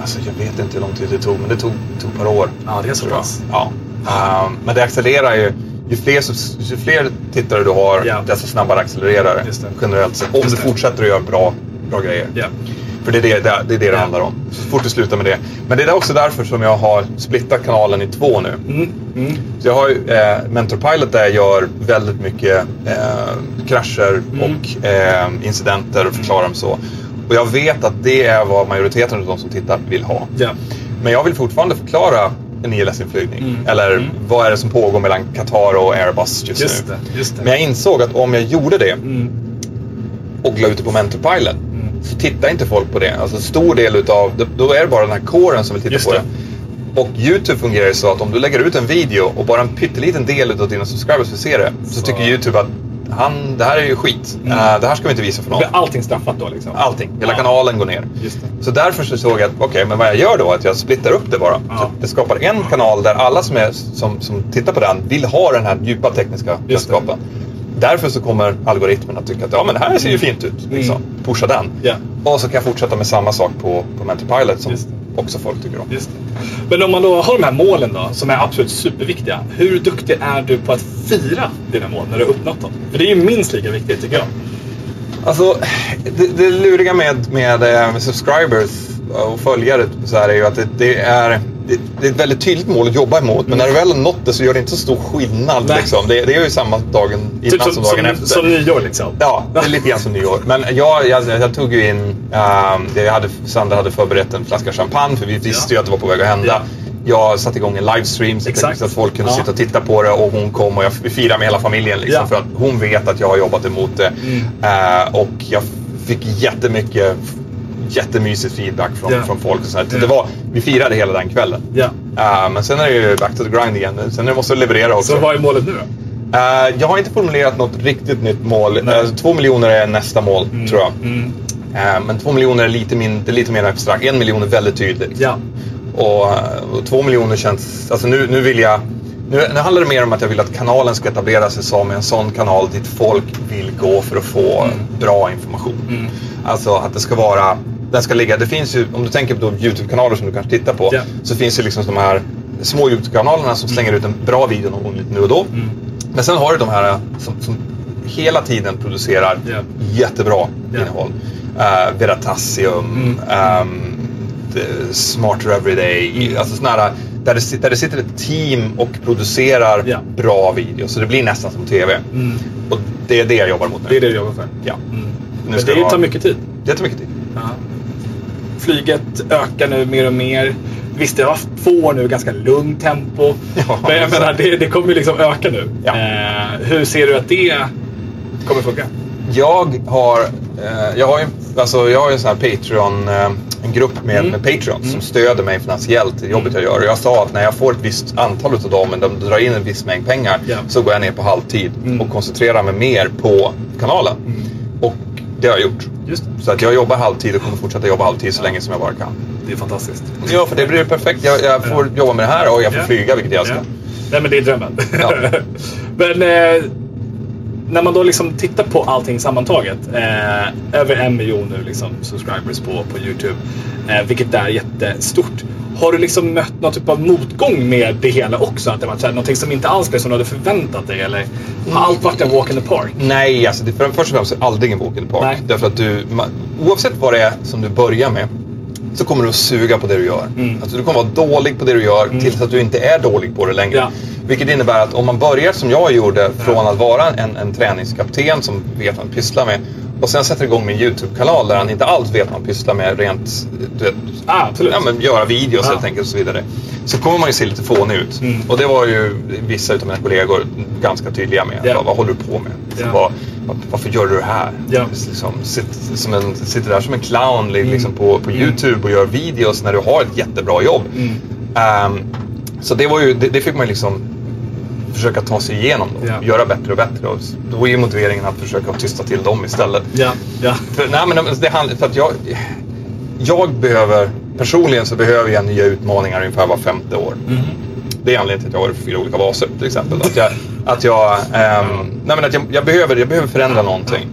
alltså jag vet inte hur lång tid det tog, men det tog, tog ett par år. Ja, det är så pass. Ja. Ehm, men det accelererar ju. Ju fler, ju fler tittare du har, Ja. desto snabbare accelererar det. Generellt sett. Om du fortsätter att göra bra, bra grejer. Ja. För det är det det, det, är det, det handlar om. Så fort du slutar med det. Men det är också därför som jag har splittat kanalen i två nu. Mm. Mm. Så jag har ju eh, Mentor Pilot där jag gör väldigt mycket eh, krascher Mm. och eh, incidenter och förklarar dem så. Och jag vet att det är vad majoriteten av de som tittar vill ha. Ja. Men jag vill fortfarande förklara en ILS-inflygning. Mm. Eller Mm. vad är det som pågår mellan Qatar och Airbus just, Just nu. det. Just det. Men jag insåg att om jag gjorde det Mm. och la ut det på Mentor Pilot. Så tittar inte folk på det. Alltså stor del utav, då- är det bara den här kåren som vill titta Just på det. det. Och YouTube fungerar så att om du lägger ut en video och bara en pytteliten del utav dina subscribers vill se det. Så, Så- tycker YouTube att han, det här är ju skit. Mm. Eh, det här ska vi inte visa för någon. Allting straffat då liksom? Allting. Hela Ja. kanalen går ner. Så därför så såg jag att okej, men vad jag gör då är att jag splittar upp det bara. Ja. Så det skapar en kanal där alla som, är, som, som tittar på den vill ha den här djupa tekniska kunskapen. Därför så kommer algoritmen att tycka att ja, men det här ser ju fint ut. Liksom. Mm. Pusha den. Ja. Och så kan jag fortsätta med samma sak på, på Mentor Pilot som också folk tycker om. Men om man då har de här målen då, som är absolut superviktiga. Hur duktig är du på att fira dina mål när du har uppnått dem? För det är ju minst lika viktigt tycker jag. Alltså, det, det luriga med, med, eh, med subscribers och följare så här är ju att det, det är det, det är ett väldigt tydligt mål att jobba emot. Men när du väl har nått det så gör det inte så stor skillnad. Liksom. Det, det är ju samma dagen innan Typ som, som dagen som, efter. som nyår liksom. Ja, det är lite grann som nyår. Men jag, jag, jag tog ju in, um, jag hade, Sandra hade förberett en flaska champagne för vi visste Ja. ju att det var på väg att hända. Ja. Jag satte igång en livestream så, så att folk kunde Ja. sitta och titta på det och hon kom och jag firade med hela familjen. Liksom, Ja. För att hon vet att jag har jobbat emot det. Mm. Eh, och jag fick jättemycket jättemysigt feedback från, Ja. från folk. Och sånt. Ja. Det var, vi firade hela den kvällen. Ja. Eh, men sen är det ju back to the grind igen. Sen är måste jag leverera också. Så vad är målet nu då? Eh, jag har inte formulerat något riktigt nytt mål. Eh, två miljoner är nästa mål, tror jag. Mm. Eh, men två miljoner är lite, min, är lite mer abstrakt. En miljon är väldigt tydligt. Ja. Och, och två miljoner känns... Alltså nu, nu vill jag... Nu, nu handlar det mer om att jag vill att kanalen ska etablera sig som en sån kanal dit folk vill gå för att få bra information. Mm. Alltså att det ska vara... Den ska ligga... Det finns ju, om du tänker på YouTube-kanaler som du kanske tittar på, Ja. så finns det liksom de här små YouTube-kanalerna som slänger ut en bra video någon gång lite nu och då. Mm. Men sen har du de här som, som hela tiden producerar Ja. jättebra Ja. innehåll. Uh, Veritasium, Mm. the Smarter Everyday. Mm. Alltså såna här, där, det, där det sitter ett team och producerar Ja. bra videos. Så det blir nästan som TV. Mm. Och det är det jag jobbar mot nu. Det är det du jobbar för? Ja. Mm. Men det det tar mycket tid. Jättemycket tid. Ja. Flyget ökar nu mer och mer. Visst, det år nu, ganska lugnt tempo. Ja, men jag menar, det, det kommer ju liksom öka nu. Ja. Eh, hur ser du att det kommer funka? Jag har, eh, jag har ju alltså, jag har ju en sån här Patreon, eh, en grupp med, Mm. med Patreons som stöder mig finansiellt i jobbet jag gör. Och jag sa att när jag får ett visst antal av dem, men de drar in en viss mängd pengar, Ja. så går jag ner på halvtid Mm. och koncentrerar mig mer på kanalen. Och det har jag gjort. Just. Så att jag jobbar halvtid och kommer fortsätta jobba halvtid så länge som jag bara kan. Det är fantastiskt. Ja, för det blir perfekt. Jag, jag får jobba med det här och jag får Ja. flyga, vilket jag älskar. Ja. Nej, men det är drömmen. Ja. men eh, när man då liksom tittar på allting sammantaget. Eh, över en miljon nu liksom subscribers på, på YouTube. Eh, vilket är jättestort. Har du liksom mött någon typ av motgång med det hela också? Att det var så här, någonting som inte alls blev som du hade förväntat dig? Eller har allt varit en walk in the park? Nej, alltså det, för, först och främst är det aldrig en walk in the park. Nej. Därför att du, ma, oavsett vad det är som du börjar med, så kommer du att suga på det du gör. Mm. Alltså, du kommer att vara dålig på det du gör tills att du inte är dålig på det längre. Ja. Vilket innebär att om man börjar som jag gjorde, från att vara en, en träningskapten som vet vad han pysslar med, och sen sätter igång en YouTube-kanal där han inte alls vet vad han pysslar med rent, du vet, Ah, absolut. ja, men göra videos Ja. helt enkelt och så vidare. Så kommer man ju se lite fånig ut. Mm. Och det var ju vissa av mina kollegor ganska tydliga med. Ja. Vad, vad håller du på med? Ja. Vad, vad, varför gör du det här? Ja. Liksom, sitter, som en, sitter där som en clown li- liksom, på, på Mm. YouTube och gör videos när du har ett jättebra jobb. Mm. Ehm, så det, var ju, det, det fick man ju liksom försöka ta sig igenom. Då. Ja. Göra bättre och bättre. Och då är ju motiveringen att försöka tysta till dem istället. Ja, ja. För, nej, men det handlar, för att jag, jag behöver, personligen så behöver jag nya utmaningar ungefär var femte år. Mhm. Det är anledningen till att jag har fyra olika baser till exempel. Att jag, att jag, ehm, nej, men att jag, jag, behöver, jag behöver förändra någonting.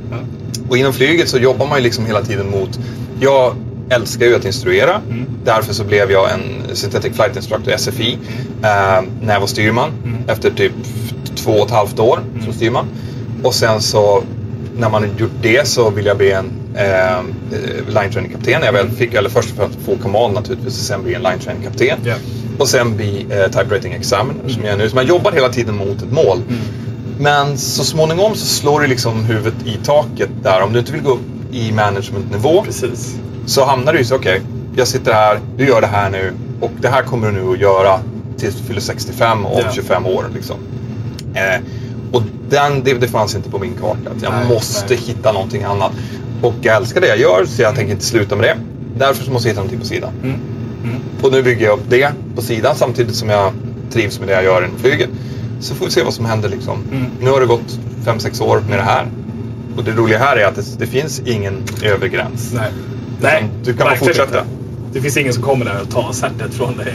Och inom flyget så jobbar man ju liksom hela tiden mot, jag älskar ju att instruera. Därför så blev jag en Synthetic Flight Instructor, SFI, eh, när jag var styrman. Efter typ två och ett halvt år som styrman. Och sen så när man gjort det så vill jag bli en eh, eh, line training kapten. Jag väl fick, eller först för att få command naturligtvis och sen bli en line training kapten. Ja. Och sen bli eh, type rating examiner som jag är nu. Så man jobbar hela tiden mot ett mål. Men så småningom så slår du liksom huvudet i taket där. Om du inte vill gå upp i managementnivå Precis. så hamnar du ju så, okej, jag sitter här, du gör det här nu och det här kommer du nu att göra tills du fyller 65 och om Ja. 25 år. Liksom. Eh, och den, det, det fanns inte på min karta. Jag Nej, måste nej. hitta någonting annat. Och jag älskar det jag gör så jag tänker inte sluta med det. Därför måste jag hitta någonting på sidan. Mm. Och nu bygger jag upp det på sidan samtidigt som jag trivs med det jag gör inom flyget. Så får vi se vad som händer. Liksom. Mm. Nu har det gått 5-6 år med det här. Och det roliga här är att det, det finns ingen övre gräns. Nej. Nej, du kan bara fortsätta. inte. Det finns ingen som kommer där och tar certet från dig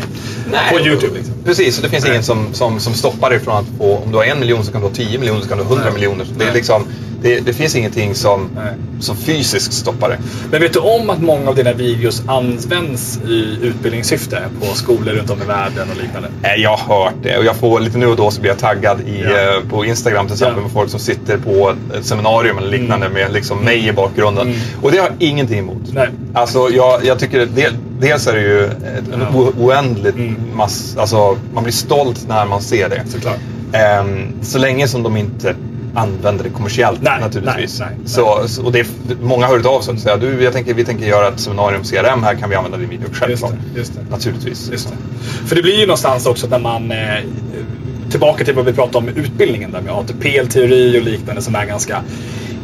på YouTube. Liksom. Precis, och det finns Nej. ingen som, som, som stoppar dig från att få, om du har en miljon så kan du ha 10 miljoner, så kan du ha 100 Nej. miljoner. Det, är Nej. liksom, det, det finns ingenting som, Nej. som fysiskt stoppar dig. Men vet du om att många av dina videos används i utbildningssyfte på skolor runt om i världen och liknande? Nej, Jag har hört det och jag får lite nu och då så blir jag taggad i, Ja. eh, på Instagram till exempel Ja. med folk som sitter på ett seminarium eller liknande med liksom mig i bakgrunden. Mm. Och det har jag ingenting emot. Nej. Alltså jag, jag tycker del, dels är det ju ett, Ja. oändligt Mm. mass, alltså man blir stolt när man ser det. Såklart. Ehm, så länge som de inte använder det kommersiellt Nej, naturligtvis. nej, nej, så, så, och det är, många har hört av sig och säger du, jag tänker, vi tänker göra ett seminarium CRM, här kan vi använda din video. Självklart. Just det, just det. Naturligtvis. Just det. För det blir ju någonstans också när man... Eh, tillbaka till vad vi pratade om med utbildningen där med ATP-teori och liknande som är ganska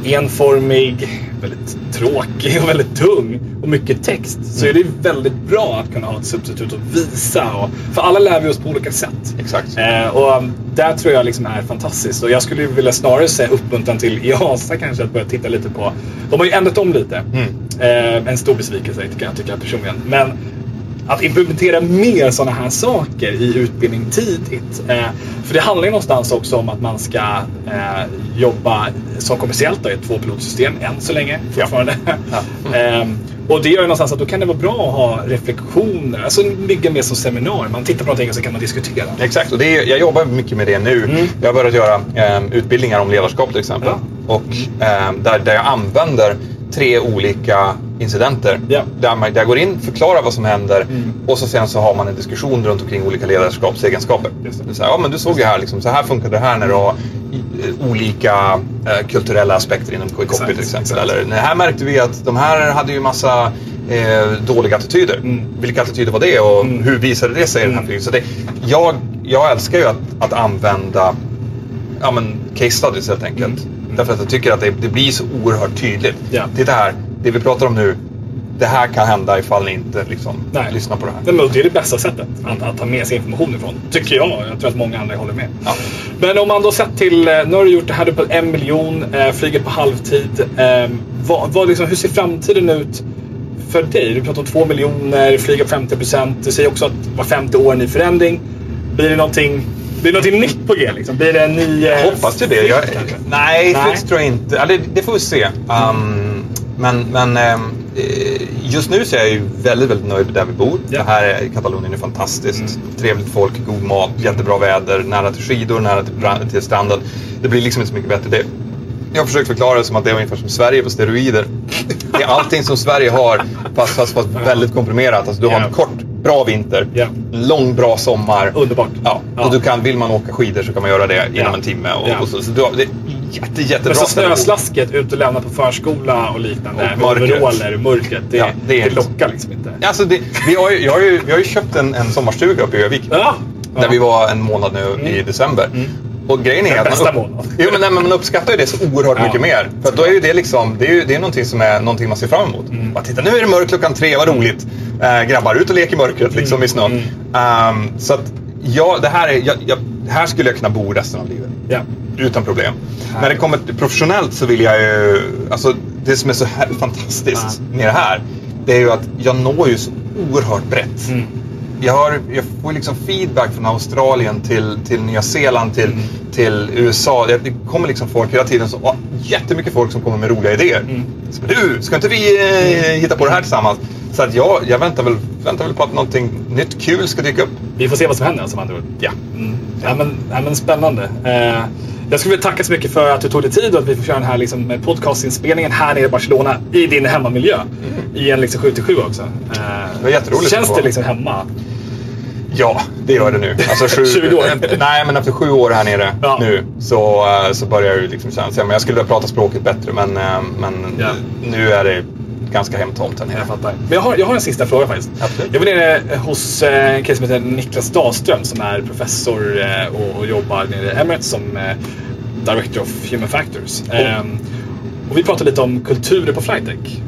enformig, väldigt tråkig och väldigt tung och mycket text. Så är det väldigt bra att kunna ha ett substitut och visa. Och, för alla lär vi oss på olika sätt. Exakt. Eh, och um, där tror jag liksom är fantastiskt. Och jag skulle vilja snarare säga uppmuntran till IASA kanske att börja titta lite på. De har ju ändrat om lite. Eh, en stor besvikelse kan jag tycka personligen. Men att implementera mer sådana här saker i utbildning tidigt. Eh, för det handlar ju någonstans också om att man ska eh, jobba som kommersiellt då, i ett tvåpilotsystem än så länge fortfarande. Ehm, och det gör ju någonstans att då kan det vara bra att ha reflektioner, alltså ligga mer som seminarium. Man tittar på någonting och så kan man diskutera. Exakt, och det är, jag jobbar mycket med det nu. Mm. Jag har börjat göra ehm, utbildningar om ledarskap till exempel. Ja. Och ehm, där, där jag använder tre olika incidenter. Ja. Där, man, där går in, förklarar vad som händer Mm. och så sen så har man en diskussion runt omkring olika ledarskapsegenskaper. Just det. Så här, ja men du såg ju här, liksom, så här funkade det här när du har eh, olika eh, kulturella aspekter inom Copy till exempel. exakt. Eller, här märkte vi att de här hade ju massa eh, dåliga attityder. Mm. Vilka attityder var det och Mm. hur visade det sig i den här Mm. filmen? Så det, jag, jag älskar ju att, att använda ja, men case studies helt enkelt. Därför att jag tycker att det, det blir så oerhört tydligt. Ja. Titta här, det vi pratar om nu. Det här kan hända ifall ni inte liksom, Nej. lyssnar på det här. Men det är det bästa sättet att, att ta med sig information ifrån. Tycker jag. Jag tror att många andra håller med. Ja. Men om man då sett till, eh, nu har du gjort det här på en miljon, eh, flyger på halvtid. Eh, vad, vad liksom, hur ser framtiden ut för dig? Du pratar om två miljoner, flyga på 50 procent. Du säger också att var 50 år en ny förändring. Blir det någonting, det någonting nytt på G? Liksom? Blir det en ny... eh, Jag hoppas ju det. Jag, kanske? nej, Nej. tror jag inte. Ja, det, det får vi se. Um, men men eh, just nu så är jag ju väldigt, väldigt nöjd där vi bor. Ja. Det här är, Katalonien är fantastiskt. Mm. Trevligt folk, god mat, jättebra väder, nära till skidor, nära till, till stranden. Det blir liksom inte så mycket bättre. Det, jag har försökt förklara det som att det är ungefär som Sverige på steroider. Det är allting som Sverige har, fast, fast, fast väldigt komprimerat. Alltså, du har en kort, bra vinter, Ja. lång, bra sommar. Underbart. Ja, Ja. och du kan, vill man åka skidor så kan man göra det inom en timme. Och, och så, så du det är jätte, jättebra Men så snöslasket, ut och lämna på förskola och liknande. Och med mörkret. overaller, mörkret. Det, Ja, det, det lockar liksom inte. Alltså det, vi, har ju, jag har ju, vi har ju köpt en, en sommarstuga uppe i Övik. Ja. Där vi var en månad nu i december. Och grejen är att man, upp, jo, men, nej, men man uppskattar ju det så oerhört Ja. mycket mer. För då är ju det liksom, det är ju det är någonting som är någonting man ser fram emot. Mm. Bara, titta nu är det mörkt klockan tre, vad roligt. Äh, grabbar, ut och lek i mörkret liksom Mm. i snön. Ehm, så att ja, det här, är, jag, jag, här skulle jag kunna bo resten av livet. Ja. Utan problem. När det kommer till professionellt så vill jag ju... Alltså, det som är så här fantastiskt med det här, det är ju att jag når ju så oerhört brett. Mm. Jag, har, jag får liksom feedback från Australien till, till Nya Zeeland till, Mm. till USA. Det, kommer liksom folk hela tiden. Så, jättemycket folk som kommer med roliga idéer. Mm. Så, du, ska inte vi eh, hitta på det här tillsammans? Så att jag, jag väntar, väl, väntar väl på att någonting nytt kul ska dyka upp. Vi får se vad som händer som andra ord. Ja. Mm. Ja, men, ja, men spännande. Eh, jag skulle vilja tacka så mycket för att du tog dig tid och att vi får köra den här liksom, podcastinspelningen här nere i Barcelona i din hemmamiljö. I en liksom 7-7 också. Eh, Det var jätteroligt Känns det liksom hemma? Ja, det gör det nu. Alltså sju, 20 år. Nej, men efter sju år här nere Ja. nu så, eh, så börjar det liksom kännas... ja, men Jag skulle vilja prata språket bättre men, eh, men Ja. nu är det ganska hemtomt här nere. Jag fattar. Men jag har, jag har en sista fråga faktiskt. Absolut. Jag var nere hos eh, en kille som heter Niklas Dahlström som är professor eh, och, och jobbar nere i Emirates som eh, Director of Human Factors. Ehm, och vi pratade lite om kulturer på flightdeck.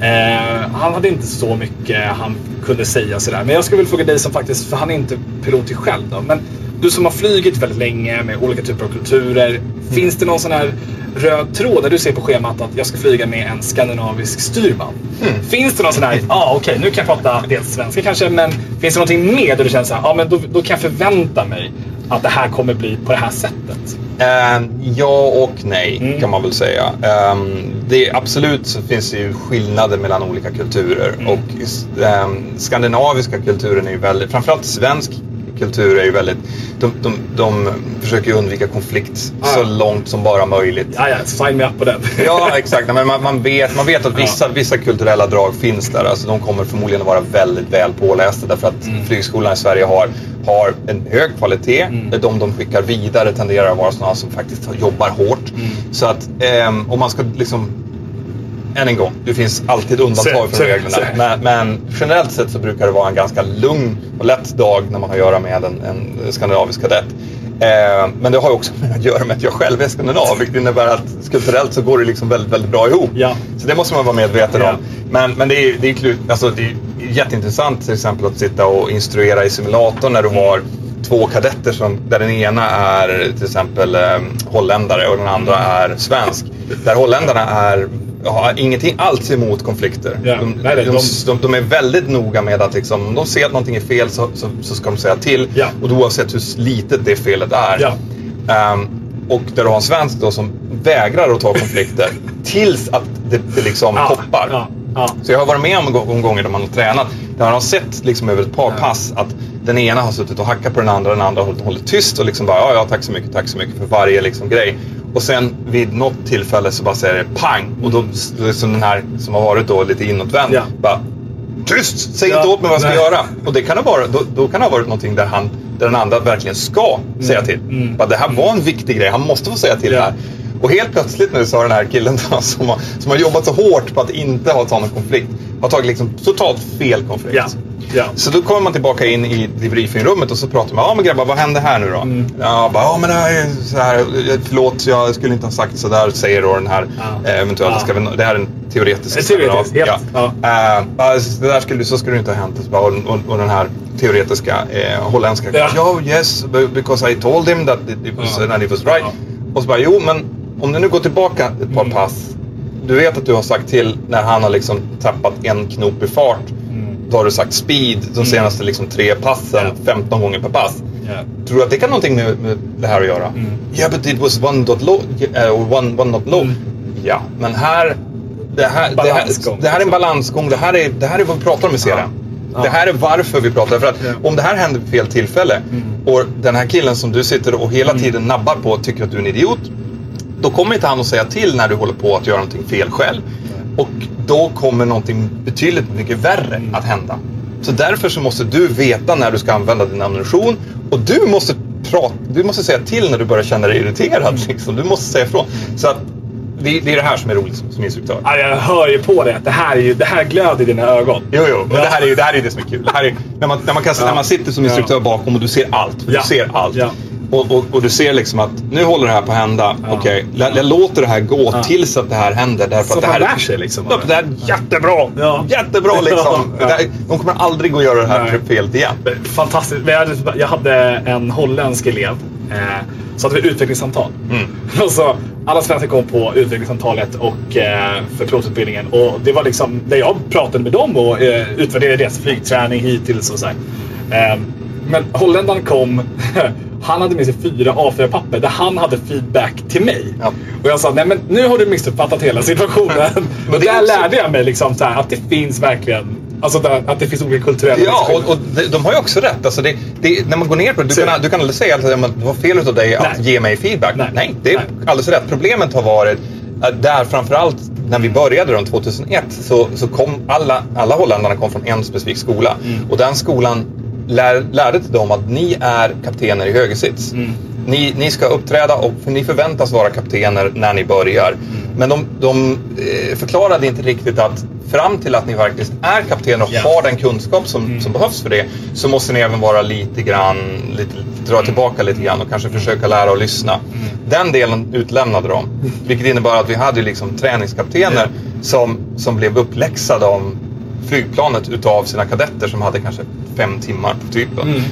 Eh, han hade inte så mycket han kunde säga sådär. Men jag skulle vilja fråga dig som faktiskt, för han är inte pilot själv då. Men du som har flugit väldigt länge med olika typer av kulturer. Finns det någon sån här röd tråd när du ser på schemat att jag ska flyga med en skandinavisk styrman? Finns det någon sån här, ja ah, okej nu kan jag prata dels svenska kanske, men finns det någonting mer där du känner såhär, ja ah, men då, då kan jag förvänta mig att det här kommer bli på det här sättet? Eh, ja och nej Mm. kan man väl säga. Eh, det, absolut så finns det ju skillnader mellan olika kulturer. Mm. Och eh, skandinaviska kulturen är ju väldigt, framförallt svensk kultur är ju väldigt, de, de, de försöker ju undvika konflikt Ah. så långt som bara möjligt. Ja, ja, sign me up på den. Ja, exakt. Men man, man, vet, man vet att vissa, vissa kulturella drag finns där. Alltså, de kommer förmodligen att vara väldigt väl pålästa därför att Mm. flygskolan i Sverige har, har en hög kvalitet. Mm. De de skickar vidare tenderar att vara sådana som faktiskt jobbar hårt. Mm. Så att ehm, om man ska liksom än en gång, det finns alltid undantag från reglerna. Men, men generellt sett så brukar det vara en ganska lugn och lätt dag när man har att göra med en, en skandinavisk kadett. Eh, men det har ju också med att göra med att jag själv är skandinav, vilket innebär att kulturellt så går det liksom väldigt, väldigt bra ihop. Ja. Så det måste man vara medveten Ja. om. Men, men det är, det, är, klut- alltså det är jätteintressant till exempel att sitta och instruera i simulatorn när du har två kadetter som, där den ena är till exempel eh, holländare och den andra är svensk. Där holländarna är, har ingenting alls emot konflikter. Ja. De, Nej, nej, de, de- de, är väldigt noga med att liksom, om de ser att någonting är fel så, så, så ska de säga till. Ja. Och då oavsett hur litet det felet är. Ja. Ehm, och där du har en svensk då som vägrar att ta konflikter tills att det, det liksom Ja, poppar. Ja. Så jag har varit med om, gånger där man har tränat. Där man har sett liksom över ett par pass att den ena har suttit och hackat på den andra, den andra har hållit, hållit tyst och liksom bara ja, ja, tack så mycket, tack så mycket för varje liksom grej. Och sen vid något tillfälle så bara säger det pang och då, liksom den här som har varit då lite inåtvänd Ja. bara Tyst! Säg Ja, inte åt mig vad jag ska nej. göra. Och det kan ha varit, då, då kan det ha varit någonting där, han, där den andra verkligen ska säga till. Mm. Bara, det här var en viktig grej, han måste få säga till Ja. det här. Och helt plötsligt nu så har den här killen då, som, har, som har jobbat så hårt på att inte ha tagit någon konflikt, har tagit liksom totalt fel konflikt. Ja. Ja. Så då kommer man tillbaka in i debriefingrummet och så pratar man. Ja men grabbar, vad hände här nu då? Mm. Ja, bara, ja men det här är så här. Förlåt, jag skulle inte ha sagt så där. Säger då den här. Ja. Eh, eventuellt, Ja. ska det här är en teoretisk En teoretisk, ja. Ja. Eh, bara, det där skulle, så skulle det inte ha hänt. Och, så bara, och, och, den här teoretiska eh, holländska. Ja. Ja, yes, because I told him that it, was, Ja. that it was right. Ja. Och så bara, jo men om du nu går tillbaka ett par Mm. pass. Du vet att du har sagt till när han har liksom tappat en knop i fart. Mm. Då har du sagt speed de senaste liksom tre passen, Ja. 15 gånger per pass. Ja. Tror du att det kan någonting med, med det här att göra? Mm. Yeah, but it was one dot low. Uh, one, one not low. Mm. Ja, men här det, här, det, här, det här är en liksom. balansgång. Det här är, det här är vad vi pratar om i serien. Ja. Det här är varför vi pratar. För att Ja. om det här händer vid fel tillfälle Mm. och den här killen som du sitter och hela tiden nabbar på tycker att du är en idiot. Då kommer inte han att säga till när du håller på att göra någonting fel själv. Och då kommer någonting betydligt mycket värre att hända. Så därför så måste du veta när du ska använda din ammunition. Och du måste, prata, du måste säga till när du börjar känna dig irriterad. Mm. Liksom. Du måste säga ifrån. Så att det, det är det här som är roligt som, som instruktör. Ja, jag hör ju på det det här, är ju, det här glöder i dina ögon. Jo, jo, men det här är ju det, här är det som är kul. Det här är, när, man, när, man kan, när man sitter som instruktör Ja. bakom och du ser allt. Ja. Du ser allt. Och, och, och du ser liksom att nu håller det här på att hända. Ja. Okej, jag, jag låter det här gå Ja. tills att det här händer. Därför Så att det här lär sig liksom. Ja, Det här är jättebra! Ja. Jättebra liksom! Ja. Här, de kommer aldrig att göra det här Nej. felet igen. Fantastiskt. Jag hade, jag hade en holländsk elev. Eh, så hade vi utvecklingssamtal. Mm. Och så, alla svenskar kom på utvecklingssamtalet och, eh, för pilotutbildningen. Och det var liksom där jag pratade med dem och eh, utvärderade deras flygträning hittills och så här. Eh, men holländaren kom. Han hade med sig fyra A4-papper där han hade feedback till mig. Ja. Och jag sa, nej men nu har du missuppfattat hela situationen. Men och där också- lärde jag mig liksom så här, att det finns verkligen, alltså där, att det finns olika kulturella Ja, och, och de, de har ju också rätt. Alltså det, det, när man går ner på det, du kan, du kan aldrig säga att det var fel utav dig att Nej. ge mig feedback. Nej. det är Nej. alldeles rätt. Problemet har varit där framförallt när vi började runt 2001 så, så kom alla, alla holländarna kom från en specifik skola. Mm. Och den skolan lär, lärde till dem att ni är kaptener i högersits. Mm. Ni, ni ska uppträda och för ni förväntas vara kaptener när ni börjar. Mm. Men de, de eh, förklarade inte riktigt att fram till att ni faktiskt är kaptener och Ja. har den kunskap som, som behövs för det så måste ni även vara lite grann, lite, dra tillbaka lite grann och kanske försöka lära och lyssna. Den delen utlämnade de. Vilket innebar att vi hade liksom träningskaptener som, som blev uppläxade om flygplanet utav sina kadetter som hade kanske fem timmar på typen.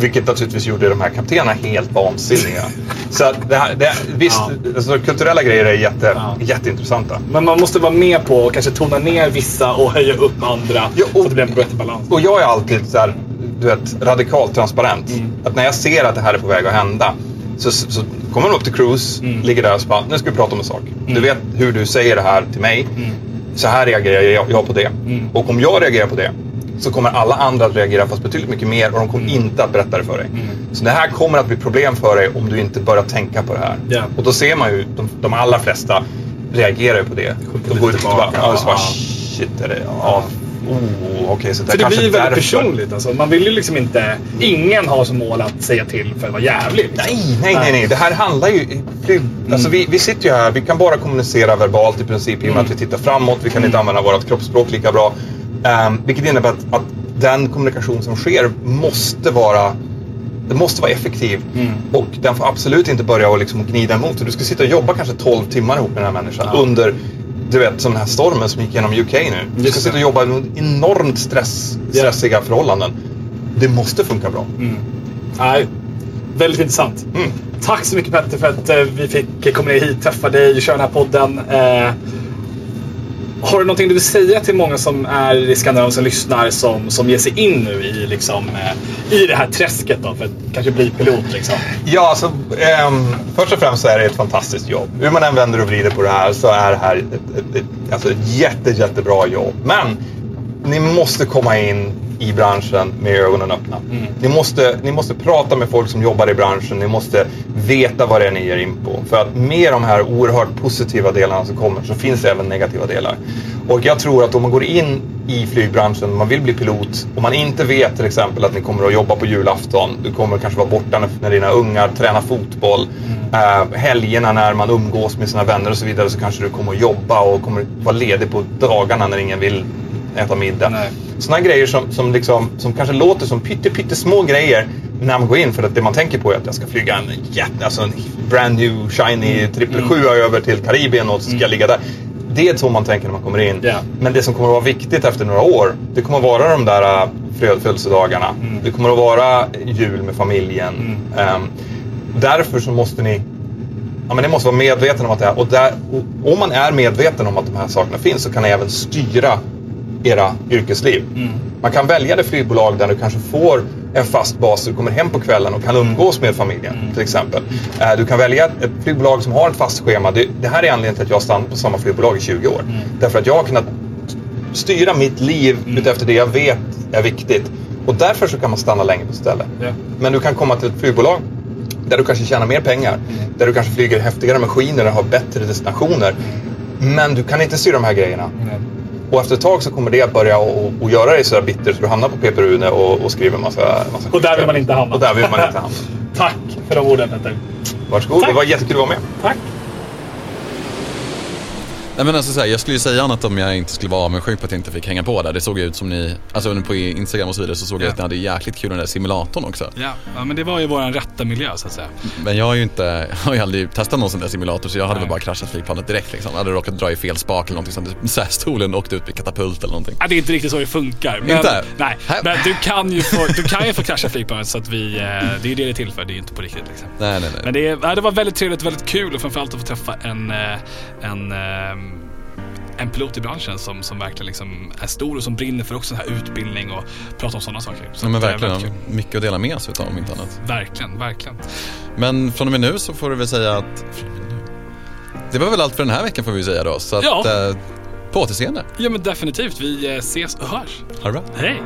Vilket naturligtvis gjorde de här kaptenerna helt vansinniga. Så att det här, det, visst, Ja. alltså, kulturella grejer är jätte, Ja. jätteintressanta. Men man måste vara med på att kanske tona ner vissa och höja upp andra. Ja, och- så att det blir en bättre balans. Och jag är alltid så här, du vet, radikalt transparent. Mm. Att när jag ser att det här är på väg att hända så, så, kommer de upp till Cruise, Mm. ligger där och så bara, nu ska vi prata om en sak. Du vet hur du säger det här till mig. Mm. Så här reagerar jag, jag på det. Och om jag reagerar på det så kommer alla andra att reagera fast betydligt mycket mer och de kommer Mm. inte att berätta det för dig. Så det här kommer att bli problem för dig om du inte börjar tänka på det här. Ja. Och då ser man ju, de, de allra flesta reagerar ju på det. De går ut och bara, ja, bara shit, är det, ja, oh, okej, så det För det kanske blir väldigt därför. personligt. Alltså. Man vill ju liksom inte... Ingen har som mål att säga till för att vara jävlig. liksom. Nej, nej, nej, nej. Det här handlar ju... flyg- Alltså vi, vi sitter ju här, vi kan bara kommunicera verbalt i princip i och med att vi tittar framåt. Vi kan inte använda vårt kroppsspråk lika bra. Um, vilket innebär att, att den kommunikation som sker måste vara den måste vara effektiv. Och den får absolut inte börja att liksom gnida emot. Du ska sitta och jobba kanske 12 timmar ihop med den här människan Ja. under du vet, som den här stormen som gick genom UK nu. Du ska sitta och jobba under enormt stress, stressiga förhållanden. Det måste funka bra. Nej, väldigt intressant. Mm. Tack så mycket Petter för att eh, vi fick komma ner hit, träffa dig, köra den här podden. Eh, har du någonting du vill säga till många som är i Skandinavien som lyssnar som, som ger sig in nu i, liksom, eh, i det här träsket då, för att kanske bli pilot? Liksom? Ja, så, um, först och främst så är det ett fantastiskt jobb. Hur man än vänder och vrider på det här så är det här ett, ett, ett, alltså ett jätte, jättebra jobb. Men ni måste komma in i branschen med ögonen öppna. Ni, måste, ni måste prata med folk som jobbar i branschen. Ni måste veta vad det är ni ger in på. För att med de här oerhört positiva delarna som kommer så finns det även negativa delar. Och jag tror att om man går in i flygbranschen, man vill bli pilot och man inte vet till exempel att ni kommer att jobba på julafton. Du kommer kanske vara borta när, när dina ungar tränar fotboll. Eh, helgerna när man umgås med sina vänner och så vidare så kanske du kommer att jobba och kommer vara ledig på dagarna när ingen vill äta middag. Sådana grejer som, som, liksom, som kanske låter som pytte, pyttesmå grejer när man går in. För att det man tänker på är att jag ska flyga en, jätte, alltså en brand new shiny 777 över till Karibien och så ska jag ligga där. Det är så man tänker när man kommer in. Ja. Men det som kommer att vara viktigt efter några år, det kommer att vara de där äh, föd- födelsedagarna. Det kommer att vara jul med familjen. Ehm, därför så måste ni Ja, men ni måste vara medveten om att det är. Och, där, och om man är medveten om att de här sakerna finns så kan ni även styra era yrkesliv. Man kan välja det flygbolag där du kanske får en fast bas, du kommer hem på kvällen och kan umgås med familjen till exempel. Eh, Du kan välja ett flygbolag som har ett fast schema. Det, här är anledningen till att jag har stannat på samma flygbolag i 20 år. Därför att jag har kunnat styra mitt liv utefter det jag vet är viktigt. Och därför så kan man stanna länge på stället. Ja. Men du kan komma till ett flygbolag där du kanske tjänar mer pengar. Där du kanske flyger häftigare maskiner och har bättre destinationer. Men du kan inte styra de här grejerna. Och efter ett tag så kommer det att börja och, och, göra dig så där bitter så du hamnar på PP Rune och, och skriver massa, massa Och där vill man inte hamna. Och där vill man inte hamna. Tack för de orden Petter. Varsågod, Tack. det var jättekul att vara med. Tack. Nej, men alltså, så här, jag skulle ju säga annat om jag inte skulle vara avundsjuk på att jag inte fick hänga på där. Det såg ju ut som ni, alltså på Instagram och så vidare så såg jag Ja. att ni hade jäkligt kul den där simulatorn också. Ja, ja, men det var ju vår rätta miljö så att säga. Men jag har ju inte, jag har ju aldrig testat någon sån där simulator så jag hade Nej. väl bara kraschat flygplanet direkt liksom. Jag hade råkat dra i fel spak eller någonting sånt. Så här, stolen åkte ut med katapult eller någonting. Ja, det är inte riktigt så det funkar. Men, Inte? Nej, men du kan ju få, du kan ju få krascha flygplanet så att vi... eh, Det är ju det det är till för. Det är ju inte på riktigt liksom. Nej, nej, nej. Men det, det var väldigt trevligt, väldigt kul och framförallt att få träffa en, eh, en, ehm, en pilot i branschen som, som verkligen liksom är stor och som brinner för också den här utbildning och prata om sådana saker. Så Ja, men väldigt verkligen. Mycket att dela med sig av om inte annat. Verkligen, verkligen. Men från och med nu så får du väl säga att... Det var väl allt för den här veckan får vi säga då. Så att, Ja. eh, på återseende. Ja men definitivt, vi eh, ses och hörs. Ha det bra. Hej!